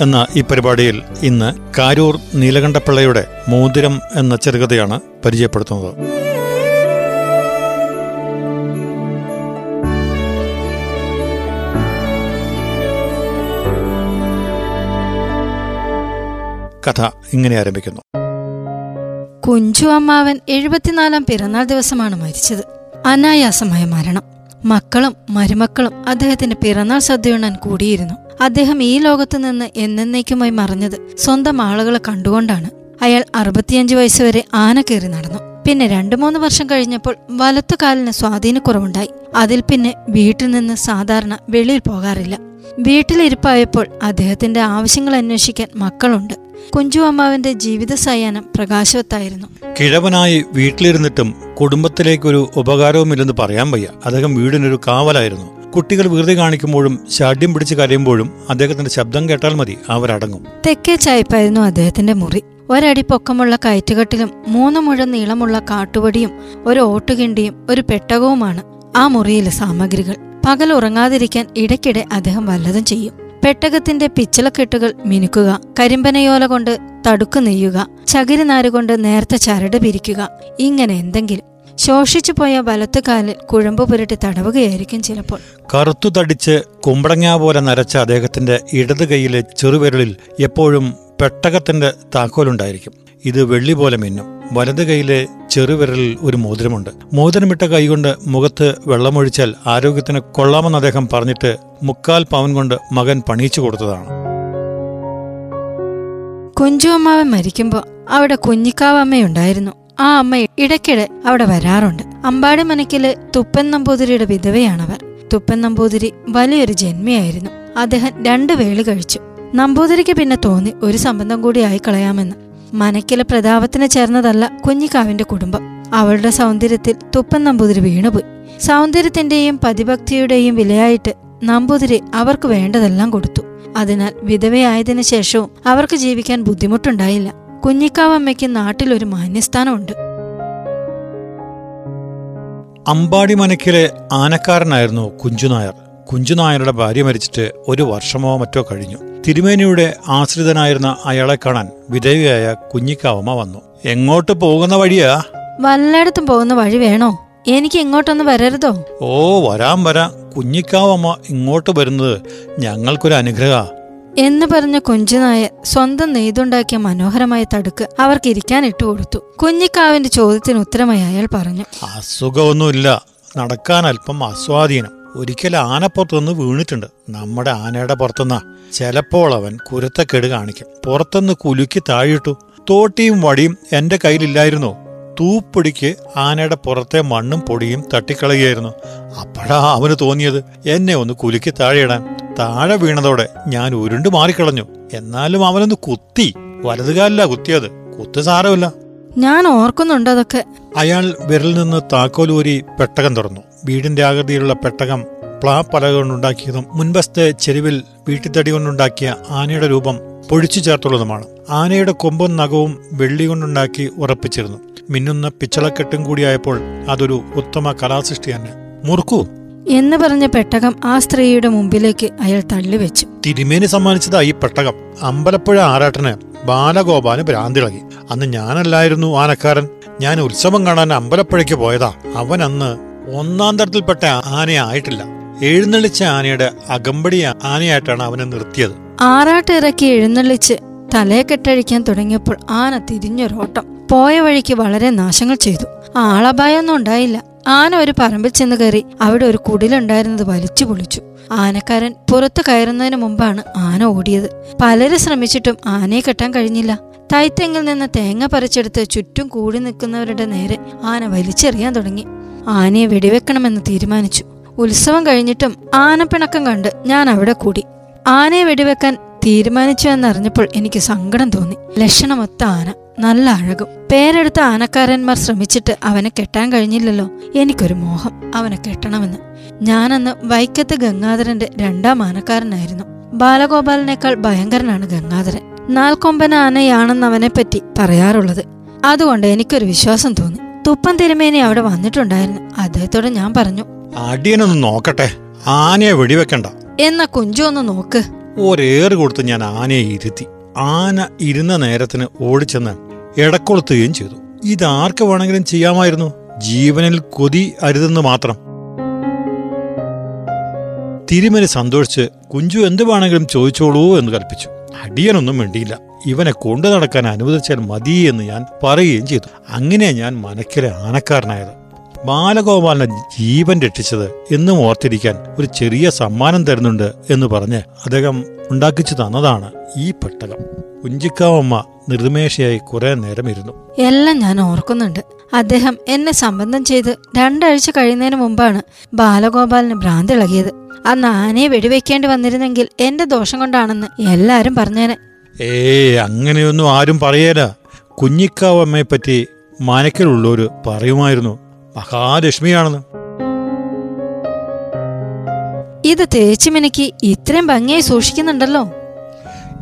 എന്ന ഈ പരിപാടിയിൽ ഇന്ന് കാരൂർ നീലകണ്ഠപ്പിള്ളയുടെ മോതിരം എന്ന ചെറുകഥയാണ് പരിചയപ്പെടുത്തുന്നത്. കഥ ഇങ്ങനെ ആരംഭിക്കുന്നു. കുഞ്ചു അമ്മാവൻ എഴുപത്തിനാലാം പിറന്നാൾ ദിവസമാണ് മരിച്ചത്. അനായാസമായ മരണം. മക്കളും മരുമക്കളും അദ്ദേഹത്തിന്റെ പിറന്നാൾ സദ്യയുണ്ണാൻ കൂടിയിരുന്നു. അദ്ദേഹം ഈ ലോകത്തു നിന്ന് എന്നേക്കുമായി മറിഞ്ഞത് സ്വന്തം ആളുകളെ കണ്ടുകൊണ്ടാണ്. അയാൾ അറുപത്തിയഞ്ചു വയസ്സുവരെ ആന കയറി നടന്നു. പിന്നെ രണ്ടു മൂന്ന് വർഷം കഴിഞ്ഞപ്പോൾ വലത്തുകാലിന് സ്വാധീനക്കുറവുണ്ടായി അതിൽ പിന്നെ വീട്ടിൽ നിന്ന് സാധാരണ വെളിയിൽ പോകാറില്ല. വീട്ടിലിരിപ്പായപ്പോൾ അദ്ദേഹത്തിന്റെ ആവശ്യങ്ങൾ അന്വേഷിക്കാൻ മക്കളുണ്ട്. കുഞ്ചു അമ്മാവിന്റെ ജീവിത സയാനം പ്രകാശവത്തായിരുന്നു. കിഴവനായി വീട്ടിലിരുന്നിട്ടും കുടുംബത്തിലേക്കൊരു ഉപകാരവുമില്ലെന്ന് പറയാൻ വയ്യ. അദ്ദേഹം വീടിനൊരു കാവലായിരുന്നു. കുട്ടികൾ വെറുതെ കാണിക്കുമ്പോഴും ശാഠ്യം പിടിച്ച് കരയുമ്പോഴും അദ്ദേഹത്തിന്റെ ശബ്ദം കേട്ടാൽ മതി അവരടങ്ങും. തെക്കേ ചായ്പായിരുന്നു അദ്ദേഹത്തിന്റെ മുറി. ഒരടി പൊക്കമുള്ള കയറ്റുകെട്ടിലും മൂന്ന് മുഴം നീളമുള്ള കാട്ടുവടിയും ഒരു ഓട്ടുകിണ്ടിയും ഒരു പെട്ടകവുമാണ് ആ മുറിയിലെ സാമഗ്രികൾ. പകൽ ഉറങ്ങാതിരിക്കാൻ ഇടയ്ക്കിടെ അദ്ദേഹം വല്ലതും ചെയ്യും. പെട്ടകത്തിന്റെ പിച്ചളക്കെട്ടുകൾ മിനുക്കുക കരിമ്പനയോല കൊണ്ട് തടുക്കു നെയ്യുക ചകിരിനാരുകൊണ്ട് നേർത്ത ചരട് പിരിക്കുക ഇങ്ങനെ എന്തെങ്കിലും ശോഷിച്ചു പോയ വലത്തുകാലിൽ കുഴമ്പ് പുരട്ടി തടവുകയായിരിക്കും ചിലപ്പോൾ. കറുത്തു തടിച്ച് കുമ്പളങ്ങ പോലെ നരച്ച അദ്ദേഹത്തിന്റെ ഇടത് കൈയിലെ ചെറുവിരലിൽ എപ്പോഴും പെട്ടകത്തിന്റെ താക്കോലുണ്ടായിരിക്കും. ഇത് വെള്ളി പോലെ മിന്നും. വലത് കൈയിലെ ചെറുവിരലിൽ ഒരു മോതിരമുണ്ട്. മോതിരമിട്ട കൈകൊണ്ട് മുഖത്ത് വെള്ളമൊഴിച്ചാൽ ആരോഗ്യത്തിന് കൊള്ളാമെന്ന് അദ്ദേഹം പറഞ്ഞിട്ട് മുക്കാൽ പവൻ കൊണ്ട് മകൻ പണിയിച്ചു കൊടുത്തതാണ്. കുഞ്ചു അമ്മാവൻ മരിക്കുമ്പോ അവിടെ കുഞ്ഞിക്കാവമ്മയുണ്ടായിരുന്നു ആ അമ്മ ഇടയ്ക്കിടെ അവിടെ വരാറുണ്ട്. അമ്പാടി മനക്കിൽ തുപ്പൻ നമ്പൂതിരിയുടെ വിധവയാണവർ. തുപ്പൻ നമ്പൂതിരി വലിയൊരു ജന്മിയായിരുന്നു. അദ്ദേഹം രണ്ട് വേളി കഴിച്ചു. നമ്പൂതിരിക്ക് പിന്നെ തോന്നി ഒരു സംബന്ധം കൂടി ആയി കളയാമെന്ന് മനക്കിലെ പ്രതാപത്തിന് ചേർന്നതല്ല കുഞ്ഞിക്കാവിന്റെ കുടുംബം. അവളുടെ സൗന്ദര്യത്തിൽ തുപ്പൻ നമ്പൂതിരി വീണുപോയി. സൗന്ദര്യത്തിന്റെയും പതിഭക്തിയുടെയും വിലയായിട്ട് നമ്പൂതിരി അവർക്ക് വേണ്ടതെല്ലാം കൊടുത്തു. അതിനാൽ വിധവയായതിനു ശേഷവും അവർക്ക് ജീവിക്കാൻ ബുദ്ധിമുട്ടുണ്ടായില്ല. കുഞ്ഞിക്കാവമ്മയ്ക്ക് നാട്ടിലൊരു മാന്യസ്ഥാനമുണ്ട്. അമ്പാടി മനക്കിലെ ആനക്കാരനായിരുന്നു കുഞ്ചുനായർ കുഞ്ചുനായരുടെ ഭാര്യ മരിച്ചിട്ട് ഒരു വർഷമോ മറ്റോ കഴിഞ്ഞു. തിരുമേനിയുടെ ആശ്രിതനായിരുന്ന അയാളെ കാണാൻ വിധേയയായ കുഞ്ഞിക്കാവമ്മ വന്നു. എങ്ങോട്ട് പോകുന്ന വഴിയാ? വല്ലയിടത്തും പോകുന്ന വഴി വേണോ? എനിക്ക് ഇങ്ങോട്ടൊന്ന് വരരുതോ? ഓ വരാം വരാം. കുഞ്ഞിക്കാവമ്മ ഇങ്ങോട്ട് വരുന്നത് ഞങ്ങൾക്കൊരു അനുഗ്രഹ എന്ന് പറഞ്ഞ കുഞ്ചുനായ സ്വന്തം നെയ്തുണ്ടാക്കിയ മനോഹരമായ തടുക്ക് അവർക്ക് ഇരിക്കാൻ ഇട്ടുകൊടുത്തു കുഞ്ഞിക്കാവിന്റെ ചോദ്യത്തിന് ഉത്തരമായി അയാൾ പറഞ്ഞു. അസുഖമൊന്നുമില്ല. നടക്കാൻ അല്പം അസ്വാധീനം ഒരിക്കൽ ആനപ്പുറത്തുനിന്ന് വീണിട്ടുണ്ട്. നമ്മുടെ ആനയുടെ പുറത്തുനിന്നാ. ചിലപ്പോൾ അവൻ കുരുത്തക്കേട് കാണിക്കും. പുറത്തുനിന്ന് കുലുക്കി താഴിട്ടു തോട്ടിയും വടിയും എന്റെ കയ്യിലില്ലായിരുന്നു. തൂപ്പൊടിക്ക് ആനയുടെ പുറത്തെ മണ്ണും പൊടിയും തട്ടിക്കളയായിരുന്നു അപ്പോഴാ അവന് തോന്നിയത് എന്നെ ഒന്ന് കുലുക്കി താഴെയിടാൻ. താഴെ വീണതോടെ ഞാൻ ഉരുണ്ടു മാറിക്കളഞ്ഞു. എന്നാലും അവനൊന്ന് കുത്തി. വലതുകാലില്ല കുത്തിയത്. കുത്തു സാരമില്ല. ഞാൻ ഓർക്കുന്നുണ്ട് അതൊക്കെ. അയാൾ വിരലിൽ നിന്ന് താക്കോലൂരി പെട്ടകം തുറന്നു. വീടിന്റെ ആകൃതിയിലുള്ള പെട്ടകം പ്ലാ പലക കൊണ്ടുണ്ടാക്കിയതും മുൻവശത്തെ ചെരുവിൽ വീട്ടിത്തടി കൊണ്ടുണ്ടാക്കിയ ആനയുടെ രൂപം പൊഴിച്ചു ചേർത്തുള്ളതുമാണ്. ആനയുടെ കൊമ്പും നഖവും വെള്ളി കൊണ്ടുണ്ടാക്കി ഉറപ്പിച്ചിരുന്നു. മിന്നുന്ന പിച്ചളക്കെട്ടും കൂടിയായപ്പോൾ അതൊരു ഉത്തമ കലാസൃഷ്ടി തന്നെ മുറുക്കൂ. എന്ന് പറഞ്ഞ പെട്ടകം ആ സ്ത്രീയുടെ മുമ്പിലേക്ക് അയാൾ തള്ളിവെച്ചു. തിരുമേനി സമ്മാനിച്ചതാ ഈ പെട്ടകം. അമ്പലപ്പുഴ ആറാട്ടന് ബാലഗോപാൽ ഭ്രാന്തിളകി. അന്ന് ഞാനല്ലായിരുന്നു ആനക്കാരൻ. ഞാൻ ഉത്സവം കാണാൻ അമ്പലപ്പുഴയ്ക്ക് പോയതാ. അവൻ അന്ന് ഒന്നാം തരത്തിൽപ്പെട്ട ആനയായിട്ടില്ല എഴുന്നള്ളിച്ച ആനയുടെ അകമ്പടി ആനയായിട്ടാണ് അവനെ നിർത്തിയത്. ആറാട്ട് ഇറക്കി എഴുന്നള്ളിച്ച് തലയെ കെട്ടഴിക്കാൻ തുടങ്ങിയപ്പോൾ ആന തിരിഞ്ഞൊരോട്ടം. പോയ വഴിക്ക് വളരെ നാശങ്ങൾ ചെയ്തു. ആളപായൊന്നും ഉണ്ടായില്ല. ആന ഒരു പറമ്പിൽ ചെന്ന് കയറി അവിടെ ഒരു കുടിലുണ്ടായിരുന്നത് വലിച്ചു പൊളിച്ചു. ആനക്കാരൻ പുറത്തു കയറുന്നതിന് മുമ്പാണ് ആന ഓടിയത്. പലരും ശ്രമിച്ചിട്ടും ആനയെ കെട്ടാൻ കഴിഞ്ഞില്ല. തൈത്തെങ്ങിൽ നിന്ന് തേങ്ങ പറിച്ചെടുത്ത് ചുറ്റും കൂടി നിൽക്കുന്നവരുടെ നേരെ ആന വലിച്ചെറിയാൻ തുടങ്ങി. ആനയെ വെടിവെക്കണമെന്ന് തീരുമാനിച്ചു. ഉത്സവം കഴിഞ്ഞിട്ടും ആനപ്പിണക്കം കണ്ട് ഞാൻ അവിടെ കൂടി. ആനയെ വെടിവെക്കാൻ തീരുമാനിച്ചു എന്നറിഞ്ഞപ്പോൾ എനിക്ക് സങ്കടം തോന്നി. ലക്ഷണമൊത്ത ആന. നല്ല അഴകും. പേരെടുത്ത ആനക്കാരന്മാർ ശ്രമിച്ചിട്ട് അവനെ കെട്ടാൻ കഴിഞ്ഞില്ലല്ലോ. എനിക്കൊരു മോഹം. അവനെ കെട്ടണമെന്ന്. ഞാനന്ന് വൈക്കത്ത് ഗംഗാധരന്റെ രണ്ടാം ആനക്കാരനായിരുന്നു. ബാലഗോപാലിനേക്കാൾ ഭയങ്കരനാണ് ഗംഗാധരൻ. നാൽക്കൊമ്പന ആനയാണെന്ന് അവനെപ്പറ്റി പറയാറുള്ളത്. അതുകൊണ്ട് എനിക്കൊരു വിശ്വാസം തോന്നി. തുപ്പൻ തിരുമേനി അവിടെ വന്നിട്ടുണ്ടായിരുന്നു. അദ്ദേഹത്തോട് ഞാൻ പറഞ്ഞു അടിയനൊന്ന് നോക്കട്ടെ. ആനയെ വെടിവെക്കണ്ട. എന്നാ കുഞ്ചു ഒന്ന് നോക്ക്. ഒരേറ് കൊടുത്ത് ഞാൻ ആനയെ ഇരുത്തി. ആന ഇരുന്ന നേരത്തിന് ഓടിച്ചെന്ന് ഇടക്കൊളുത്തുകയും ചെയ്തു. ഇതാർക്ക് വേണമെങ്കിലും ചെയ്യാമായിരുന്നു. ജീവനിൽ കൊതി അരുതെന്ന് മാത്രം. തിരുമലി സന്തോഷിച്ച് കുഞ്ചു എന്ത് വേണമെങ്കിലും ചോദിച്ചോളൂ എന്ന് കൽപ്പിച്ചു. അടിയനൊന്നും വേണ്ടിയില്ല ഇവനെ കൊണ്ടു നടക്കാൻ അനുവദിച്ചാൽ മതി എന്ന് ഞാൻ പറയുകയും ചെയ്തു. അങ്ങനെ ഞാൻ മനക്കിലെ ആനക്കാരനായത്. ബാലഗോപാലിനെ ജീവൻ രക്ഷിച്ചത് എന്നും ഓർത്തിരിക്കാൻ ഒരു ചെറിയ സമ്മാനം തരുന്നുണ്ട് എന്ന് പറഞ്ഞ് അദ്ദേഹം ഉണ്ടാക്കിച്ചു തന്നതാണ് ഈ പെട്ടകം. കുഞ്ചിക്കാവമ്മ നിർദ്മേഷയായി കുറെ നേരം ഇരുന്നു എല്ലാം ഞാൻ ഓർക്കുന്നുണ്ട്. അദ്ദേഹം എന്നെ സംബന്ധം ചെയ്ത് രണ്ടാഴ്ച കഴിയുന്നതിന് മുമ്പാണ് ബാലഗോപാലിന് ഭ്രാന്തിളകിയത് അന്ന് ആനയെ വെടിവെക്കേണ്ടി വന്നിരുന്നെങ്കിൽ എന്റെ ദോഷം കൊണ്ടാണെന്ന് എല്ലാരും പറഞ്ഞേനെ. ഏ അങ്ങനെയൊന്നും ആരും പറയേല. കുഞ്ഞിക്കാവമ്മയെ പറ്റി മനക്കലുള്ളവര് പറയുമായിരുന്നു. മഹാലക്ഷ്മിയാണെന്ന്. ഇത് തേച്ചുമിനിക്ക് ഇത്രയും ഭംഗിയായി സൂക്ഷിക്കുന്നുണ്ടല്ലോ.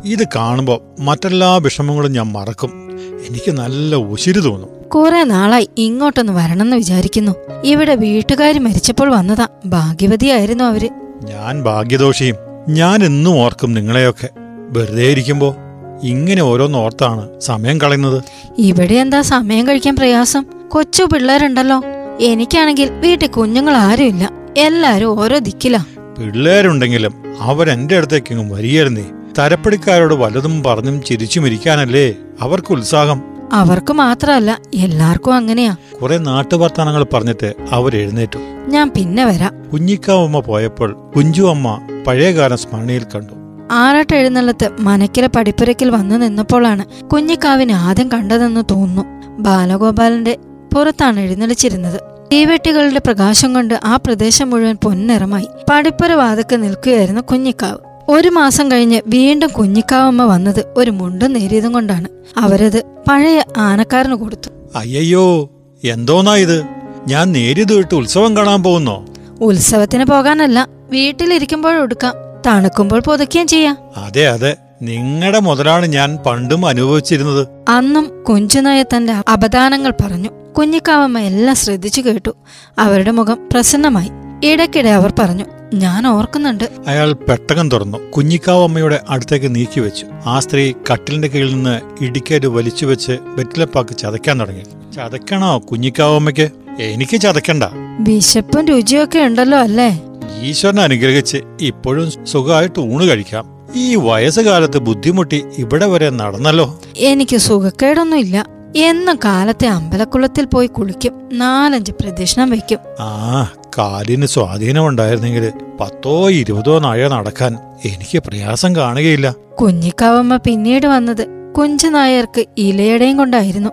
ഇത് കാണുമ്പോൾ മറ്റെല്ലാ വിഷമങ്ങളും ഞാൻ മറക്കും. എനിക്ക് നല്ല ഉശിരി തോന്നും. കുറെ നാളായി ഇങ്ങോട്ടൊന്ന് വരണമെന്ന് വിചാരിക്കുന്നു. ഇവിടെ വീട്ടുകാർ മരിച്ചപ്പോൾ വന്നതാ. ഭാഗ്യവതിയായിരുന്നു അവർ. ഞാൻ ഭാഗ്യദോഷിയും. ഞാൻ എന്നും ഓർക്കും നിങ്ങളെയൊക്കെ. വെറുതെ ഇരിക്കുമ്പോ ഇങ്ങനെ ഓരോന്ന് ഓർത്താണ് സമയം കളയുന്നത്. ഇവിടെ എന്താ സമയം കഴിക്കാൻ പ്രയാസം? കൊച്ചു പിള്ളേരുണ്ടല്ലോ. എനിക്കാണെങ്കിൽ വീട്ടിൽ കുഞ്ഞുങ്ങൾ ആരുമില്ല എല്ലാരും ഓരോ ദിക്കിലാ. പിള്ളേരുണ്ടെങ്കിലും അവരെന്റെ അടുത്തേക്കെങ്ങും വരികയായിരുന്നേ. തരപ്പടിക്കാരോട് വലതും പറഞ്ഞും ചിരിച്ചും ഇരിക്കാനല്ലേ അവർക്ക് ഉത്സാഹം. അവർക്ക് മാത്രല്ല എല്ലാവർക്കും അങ്ങനെയാ. കുറെ നാട്ടുവർത്താനങ്ങൾ പറഞ്ഞിട്ട് അവരെഴുന്നേറ്റു. ഞാൻ പിന്നെ വരാം. കുഞ്ഞിക്കാവമ്മ പോയപ്പോൾ കുഞ്ചു അമ്മ പഴയകാലം സ്മരണയിൽ കണ്ടു. ആറാട്ട് എഴുന്നള്ളത്ത് മനക്കിലെ പടിപ്പുരയ്ക്കിൽ വന്നു നിന്നപ്പോഴാണ് കുഞ്ഞിക്കാവിനെ ആദ്യം കണ്ടതെന്ന് തോന്നുന്നു. ബാലഗോപാലന്റെ പുറത്താണ് എഴുന്നള്ളിച്ചിരുന്നത്. തീവെട്ടികളുടെ പ്രകാശം കൊണ്ട് ആ പ്രദേശം മുഴുവൻ പൊന്നിറമായി പടിപ്പുര വാതക്ക് നിൽക്കുകയായിരുന്നു കുഞ്ഞിക്കാവ്. ഒരു മാസം കഴിഞ്ഞ് വീണ്ടും കുഞ്ഞിക്കാവമ്മ വന്നത് ഒരു മുണ്ടും നേരിയതും കൊണ്ടാണ്. അവരത് പഴയ ആനക്കാരന് കൊടുത്തു. അയ്യോ എന്തോന്നാ ഇത്? ഞാൻ വിട്ട് ഉത്സവം കാണാൻ പോകുന്നോ? ഉത്സവത്തിന് പോകാനല്ല വീട്ടിലിരിക്കുമ്പോൾ വീട്ടിലിരിക്കുമ്പോഴൊടുക്കാം തണുക്കുമ്പോൾ പുതയ്ക്കുകയും ചെയ്യാം. അതെ അതെ. നിങ്ങളുടെ മുതലാണ് ഞാൻ പണ്ടും അനുഭവിച്ചിരുന്നത്. അന്നും കുഞ്ചുനായ തന്റെ അപദാനങ്ങൾ പറഞ്ഞു. കുഞ്ഞിക്കാവമ്മ എല്ലാം ശ്രദ്ധിച്ചു കേട്ടു. അവരുടെ മുഖം പ്രസന്നമായി. ഇടയ്ക്കിടെ അവർ പറഞ്ഞു ഞാൻ ഓർക്കുന്നുണ്ട്. അയാൾ പെട്ടകം തുറന്നു. കുഞ്ഞിക്കാവമ്മയുടെ അടുത്തേക്ക് നീക്കി വെച്ചു. ആ സ്ത്രീ കട്ടിലിന്റെ കീഴിൽ നിന്ന് ഇടിക്കേറ്റ് വലിച്ചു വെച്ച് വെറ്റിലപ്പാക്ക് ചതയ്ക്കാൻ തുടങ്ങി. ചതയ്ക്കണോ കുഞ്ഞിക്കാവമ്മയ്ക്ക് എനിക്ക് ചതയ്ക്കണ്ട. വിശപ്പും രുചിയൊക്കെ ഉണ്ടല്ലോ അല്ലേ? ഈശ്വരനെ അനുഗ്രഹിച്ച് ഇപ്പോഴും സുഖമായിട്ട് ഊണ് കഴിക്കാം. ഈ വയസ്സുകാലത്ത് ബുദ്ധിമുട്ടി ഇവിടെ വരെ നടന്നല്ലോ. എനിക്ക് സുഖക്കേടൊന്നുമില്ല. എന്നും കാലത്തെ അമ്പലക്കുളത്തിൽ പോയി കുളിക്കും. നാലഞ്ച് പ്രദക്ഷിണം വെക്കും ആ കാലിന് സ്വാധീനമുണ്ടായിരുന്നെങ്കിൽ പത്തോ ഇരുപതോ നായ നടക്കാൻ എനിക്ക് പ്രയാസം കാണുകയില്ല. കുഞ്ഞിക്കാവമ്മ പിന്നീട് വന്നത് കുഞ്ചു നായർക്ക് ഇലയടയും കൊണ്ടായിരുന്നു.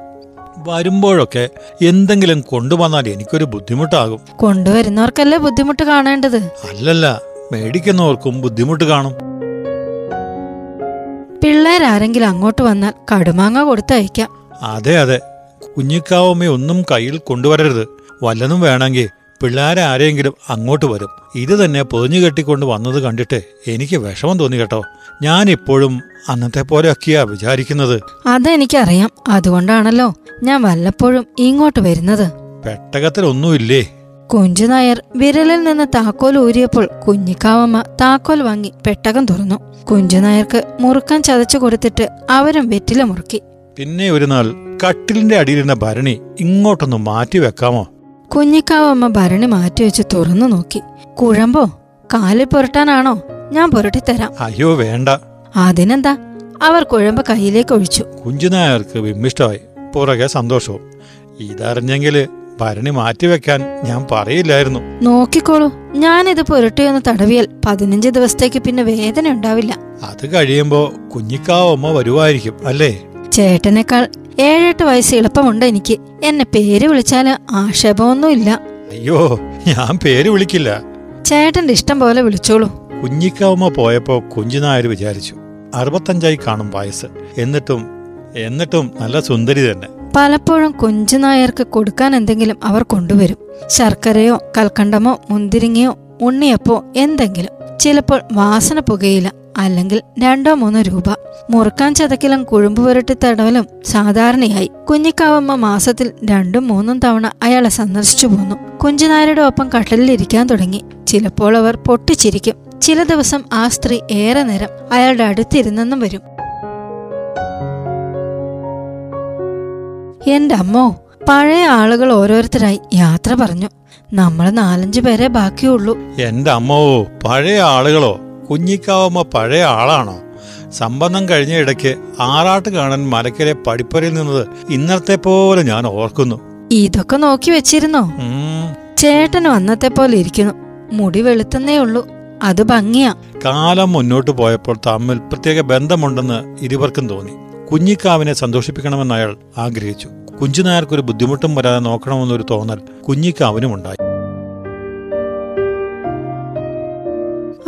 വരുമ്പോഴൊക്കെ എന്തെങ്കിലും കൊണ്ടുവന്നാൽ എനിക്കൊരു ബുദ്ധിമുട്ടാകും. കൊണ്ടുവരുന്നവർക്കല്ലേ ബുദ്ധിമുട്ട് കാണേണ്ടത്? അല്ലല്ല മേടിക്കുന്നവർക്കും ബുദ്ധിമുട്ട് കാണും. പിള്ളേരാരെങ്കിലും അങ്ങോട്ട് വന്നാൽ കടുമാങ്ങ കൊടുത്തയക്കാം. അതെ അതെ. കുഞ്ഞിക്കാവമ്മ ഒന്നും കയ്യിൽ കൊണ്ടുവരരുത്. വല്ലതും വേണമെങ്കിൽ പിള്ളേരെ ആരെങ്കിലും അങ്ങോട്ട് വരും. ഇത് തന്നെ പൊതിഞ്ഞു കെട്ടിക്കൊണ്ട് വന്നത് കണ്ടിട്ട് എനിക്ക് വിഷമം തോന്നി കേട്ടോ. ഞാൻ ഇപ്പോഴും അന്നത്തെ പോലെയൊക്കെയാ വിചാരിക്കുന്നത്. അതെനിക്കറിയാം. അതുകൊണ്ടാണല്ലോ ഞാൻ വല്ലപ്പോഴും ഇങ്ങോട്ട് വരുന്നത്. പെട്ടകത്തിലൊന്നുമില്ലേ? കുഞ്ചുനായർ വിരലിൽ നിന്ന് താക്കോൽ ഊരിയപ്പോൾ കുഞ്ഞിക്കാവമ്മ താക്കോൽ വാങ്ങി പെട്ടകം തുറന്നു. കുഞ്ചുനായർക്ക് മുറുക്കാൻ ചതച്ചു കൊടുത്തിട്ട് അവരും വെറ്റില മുറുക്കി. പിന്നെ ഒരു നാൾ കട്ടിലിന്റെ അടിയിലിരുന്ന ഭരണി ഇങ്ങോട്ടൊന്ന് മാറ്റി വെക്കാമോ? കുഞ്ഞിക്കാവമ്മ ഭരണി മാറ്റിവെച്ച് തുറന്നു നോക്കി. കുഴമ്പോ കാലിൽ പുരട്ടാനാണോ? ഞാൻ പുരട്ടിത്തരാം. അയ്യോ വേണ്ട. അതിനെന്താ? അവർ കുഴമ്പ് കയ്യിലേക്ക് ഒഴിച്ചു. കുഞ്ചുനായർക്ക് വിമ്മിഷ്ടമായി. പുറകെ സന്തോഷവും. ഇതറിഞ്ഞെങ്കിൽ ഭരണി മാറ്റിവെക്കാൻ ഞാൻ പറയില്ലായിരുന്നു. നോക്കിക്കോളൂ. ഞാനിത് പുരട്ടിയൊന്ന് തടവിയാൽ പതിനഞ്ച് ദിവസത്തേക്ക് പിന്നെ വേദന ഉണ്ടാവില്ല. അത് കഴിയുമ്പോ കുഞ്ഞിക്കാവമ്മ വരുവായിരിക്കും അല്ലേ? ചേട്ടനേക്കാൾ ഏഴെട്ട് വയസ്സ് എളുപ്പമുണ്ട് എനിക്ക്. എന്നെ പേര് വിളിച്ചാൽ ആക്ഷേപമൊന്നുമില്ല. അയ്യോ ഞാൻ പേര് വിളിക്കില്ല. ചേട്ടന്റെ ഇഷ്ടം പോലെ വിളിച്ചോളൂ. കുഞ്ഞിക്കാവമ്മ പോയപ്പോ കുഞ്ചുനായർ വിചാരിച്ചു അറുപത്തഞ്ചായി കാണും വയസ്സ്. എന്നിട്ടും എന്നിട്ടും നല്ല സുന്ദരി തന്നെ. പലപ്പോഴും കുഞ്ചുനായർക്ക് കൊടുക്കാൻ എന്തെങ്കിലും അവർ കൊണ്ടുവരും. ശർക്കരയോ കൽക്കണ്ടമോ മുന്തിരിങ്ങയോ ഉണ്ണിയപ്പോ എന്തെങ്കിലും. ചിലപ്പോൾ വാസന പുകയില്ല. അല്ലെങ്കിൽ രണ്ടോ മൂന്നോ രൂപ. മുറുക്കാൻ ചതക്കിലും കുഴുമ്പ് പുരട്ടി തടവലും സാധാരണയായി. കുഞ്ഞിക്കാവമ്മ മാസത്തിൽ രണ്ടും മൂന്നും തവണ അയാളെ സന്ദർശിച്ചു പോന്നു. കുഞ്ചുനായരുടെ ഒപ്പം കട്ടലിലിരിക്കാൻ തുടങ്ങി. ചിലപ്പോൾ അവർ പൊട്ടിച്ചിരിക്കും. ചില ദിവസം ആ സ്ത്രീ ഏറെ നേരം അയാളുടെ അടുത്തിരുന്നെന്നും വരും. എന്റെ അമ്മോ പഴയ ആളുകൾ ഓരോരുത്തരായി യാത്ര പറഞ്ഞു. നമ്മൾ നാലഞ്ചു പേരെ ബാക്കിയുള്ളൂ. എന്റെ അമ്മോ പഴയ ആളുകളോ? കുഞ്ഞിക്കാവമ്മ പഴയ ആളാണോ? സംബന്ധം കഴിഞ്ഞ ഇടയ്ക്ക് ആറാട്ട് കാണാൻ മലക്കരെ പടിപ്പരയിൽ നിന്നത് ഇന്നത്തെ പോലെ ഞാൻ ഓർക്കുന്നു. ഇതൊക്കെ നോക്കി വെച്ചിരുന്നോ? ചേട്ടൻ അന്നത്തെ പോലെ ഇരിക്കുന്നു. മുടി വെളുത്തന്നേ ഉള്ളൂ. അത് ഭംഗിയാ. കാലം മുന്നോട്ട് പോയപ്പോൾ തമ്മിൽ പ്രത്യേക ബന്ധമുണ്ടെന്ന് ഇരുവർക്കും തോന്നി. കുഞ്ഞിക്കാവിനെ സന്തോഷിപ്പിക്കണമെന്ന് അയാൾ ആഗ്രഹിച്ചു. കുഞ്ചുനായർക്കൊരു ബുദ്ധിമുട്ടും വരാതെ നോക്കണമെന്നൊരു തോന്നൽ കുഞ്ഞിക്കാവിനും ഉണ്ടായി.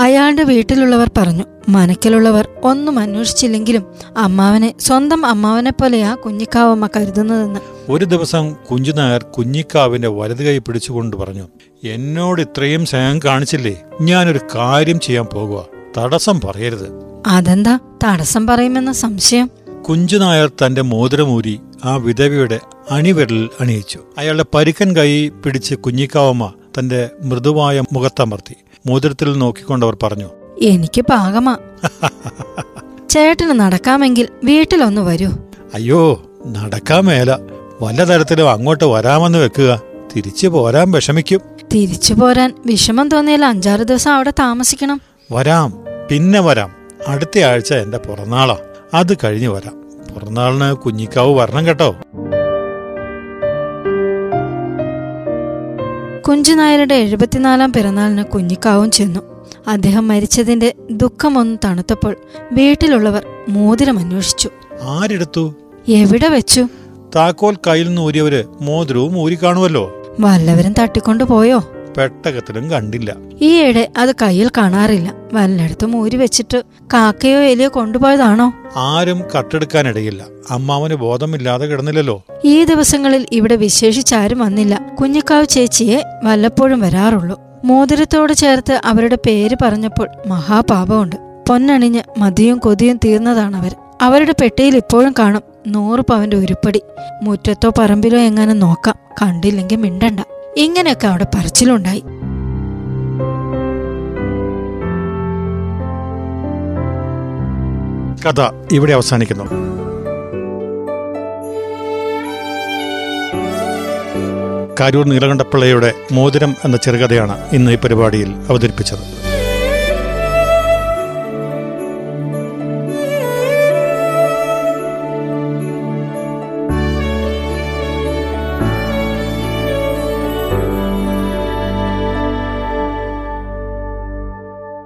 അയാളുടെ വീട്ടിലുള്ളവർ പറഞ്ഞു മനക്കിലുള്ളവർ ഒന്നും അന്വേഷിച്ചില്ലെങ്കിലും അമ്മാവനെ സ്വന്തം അമ്മാവനെ പോലെയാ കുഞ്ഞിക്കാവമ്മ കരുതുന്നതെന്ന്. ഒരു ദിവസം കുഞ്ചുനായർ കുഞ്ഞിക്കാവിന്റെ വലത് കൈ പിടിച്ചുകൊണ്ട് പറഞ്ഞു എന്നോട് ഇത്രയും സ്നേഹം കാണിച്ചില്ലേ? ഞാനൊരു കാര്യം ചെയ്യാൻ പോകുക തടസ്സം പറയരുത്. അതെന്താ? തടസ്സം പറയുമെന്ന സംശയം? കുഞ്ചുനായർ തന്റെ മോതിരമൂരി ആ വിധവയുടെ അണിവിരലിൽ അണിയിച്ചു. അയാളുടെ പരുക്കൻ കൈ പിടിച്ച് കുഞ്ഞിക്കാവമ്മ തന്റെ മൃദുവായ മുഖത്തമർത്തി. മോതിരത്തിൽ നോക്കിക്കൊണ്ടവർ പറഞ്ഞു എനിക്ക് പാകമാ. ചേട്ടന് നടക്കാമെങ്കിൽ വീട്ടിലൊന്ന് വരൂ. അയ്യോ നടക്കാമേല. വല്ല തരത്തിലും അങ്ങോട്ട് വരാമെന്ന് വെക്കുക. തിരിച്ചു പോരാൻ വിഷമിക്കും. തിരിച്ചു പോരാൻ വിഷമം തോന്നിയാൽ അഞ്ചാറ് ദിവസം അവിടെ താമസിക്കണം. വരാം പിന്നെ വരാം. അടുത്ത ആഴ്ച എന്റെ പിറന്നാളാ. അത് കഴിഞ്ഞു വരാം. പിറന്നാളിന് കുഞ്ഞിക്കാവ് വരണം കേട്ടോ. കുഞ്ചുനായരുടെ എഴുപത്തിനാലാം പിറന്നാളിന് കുഞ്ഞിക്കാവും ചെന്നു. അദ്ദേഹം മരിച്ചതിന്റെ ദുഃഖമൊന്നും തണുത്തപ്പോൾ വീട്ടിലുള്ളവർ മോതിരം അന്വേഷിച്ചു. ആരെടുത്തു? എവിടെ വെച്ചു? താക്കോൽ കയ്യിൽ നിന്ന് ഊരിയവര് മോതിരവും ഊരി കാണുമല്ലോ വല്ലവരും തട്ടിക്കൊണ്ടു പോയോ പെട്ടകത്തിലും കണ്ടില്ല. ഈയിടെ അത് കയ്യിൽ കാണാറില്ല. വല്ലയിടത്തും ഊരി വെച്ചിട്ട് കാക്കയോ എലിയോ കൊണ്ടുപോയതാണോ? ആരും കട്ടെടുക്കാനിടയില്ല. അമ്മാവന് ബോധമില്ലാതെ കിടന്നില്ലല്ലോ. ഈ ദിവസങ്ങളിൽ ഇവിടെ വിശേഷിച്ചാരും വന്നില്ല. കുഞ്ഞിക്കാവ് ചേച്ചിയെ വല്ലപ്പോഴും വരാറുള്ളൂ. മോതിരത്തോട് ചേർത്ത് അവരുടെ പേര് പറഞ്ഞപ്പോൾ മഹാപാപമുണ്ട്. പൊന്നണിഞ്ഞ് മതിയും കൊതിയും അവർ. അവരുടെ പെട്ടിയിൽ ഇപ്പോഴും കാണും. നൂറ് പവന്റെ ഉരുപ്പടി. മുറ്റത്തോ പറമ്പിലോ എങ്ങനെ നോക്കാം. കണ്ടില്ലെങ്കിൽ മിണ്ടണ്ട. ഇങ്ങനെയൊക്കെ അവിടെ പറച്ചിലുണ്ടായി. കഥ ഇവിടെ അവസാനിക്കുന്നു. കാരൂർ നീലകണ്ഠപ്പിള്ളയുടെ മോതിരം എന്ന ചെറുകഥയാണ് ഇന്ന് ഈ പരിപാടിയിൽ അവതരിപ്പിച്ചത്.